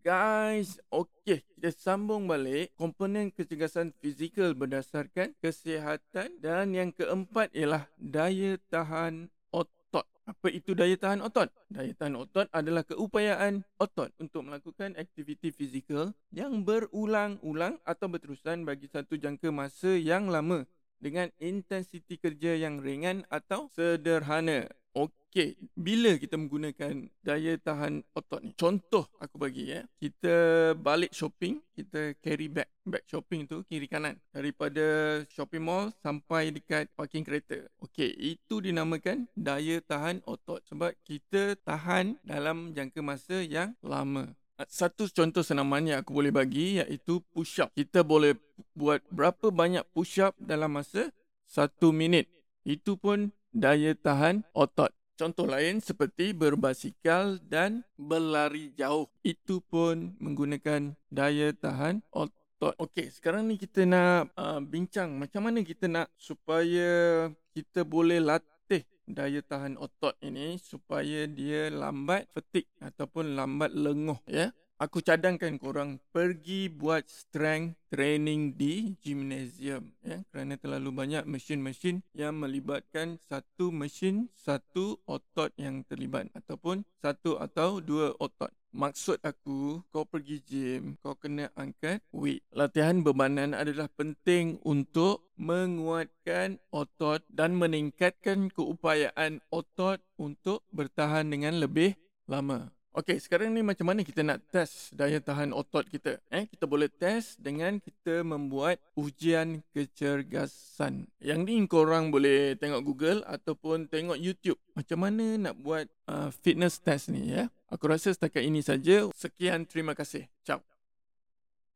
guys. Okey, kita sambung balik komponen kecergasan fizikal berdasarkan kesihatan dan yang keempat ialah daya tahan otot. Apa itu daya tahan otot? Daya tahan otot adalah keupayaan otot untuk melakukan aktiviti fizikal yang berulang-ulang atau berterusan bagi satu jangka masa yang lama dengan intensiti kerja yang ringan atau sederhana. Okey, bila kita menggunakan daya tahan otot ni? Contoh aku bagi ya. Kita balik shopping, kita carry bag. Bag shopping tu kiri kanan. Daripada shopping mall sampai dekat parking kereta. Okey, itu dinamakan daya tahan otot. Sebab kita tahan dalam jangka masa yang lama. Satu contoh senaman yang aku boleh bagi iaitu push up. Kita boleh buat berapa banyak push up dalam masa satu minit. Itu pun daya tahan otot. Contoh lain seperti berbasikal dan berlari jauh. Itu pun menggunakan daya tahan otot. Okey, sekarang ni kita nak uh, bincang macam mana kita nak supaya kita boleh latih daya tahan otot ini supaya dia lambat fetik ataupun lambat lenguh ya. Aku cadangkan korang pergi buat strength training di gymnasium ya kerana terlalu banyak mesin-mesin yang melibatkan satu mesin satu otot yang terlibat ataupun satu atau dua otot. Maksud aku kau pergi gym kau kena angkat weight. Latihan bebanan adalah penting untuk menguatkan otot dan meningkatkan keupayaan otot untuk bertahan dengan lebih lama. Okey, sekarang ni macam mana kita nak test daya tahan otot kita? Eh, kita boleh test dengan kita membuat ujian kecergasan. Yang ni korang boleh tengok Google ataupun tengok YouTube. Macam mana nak buat uh, fitness test ni ya? Aku rasa setakat ini saja. Sekian, terima kasih. Ciao.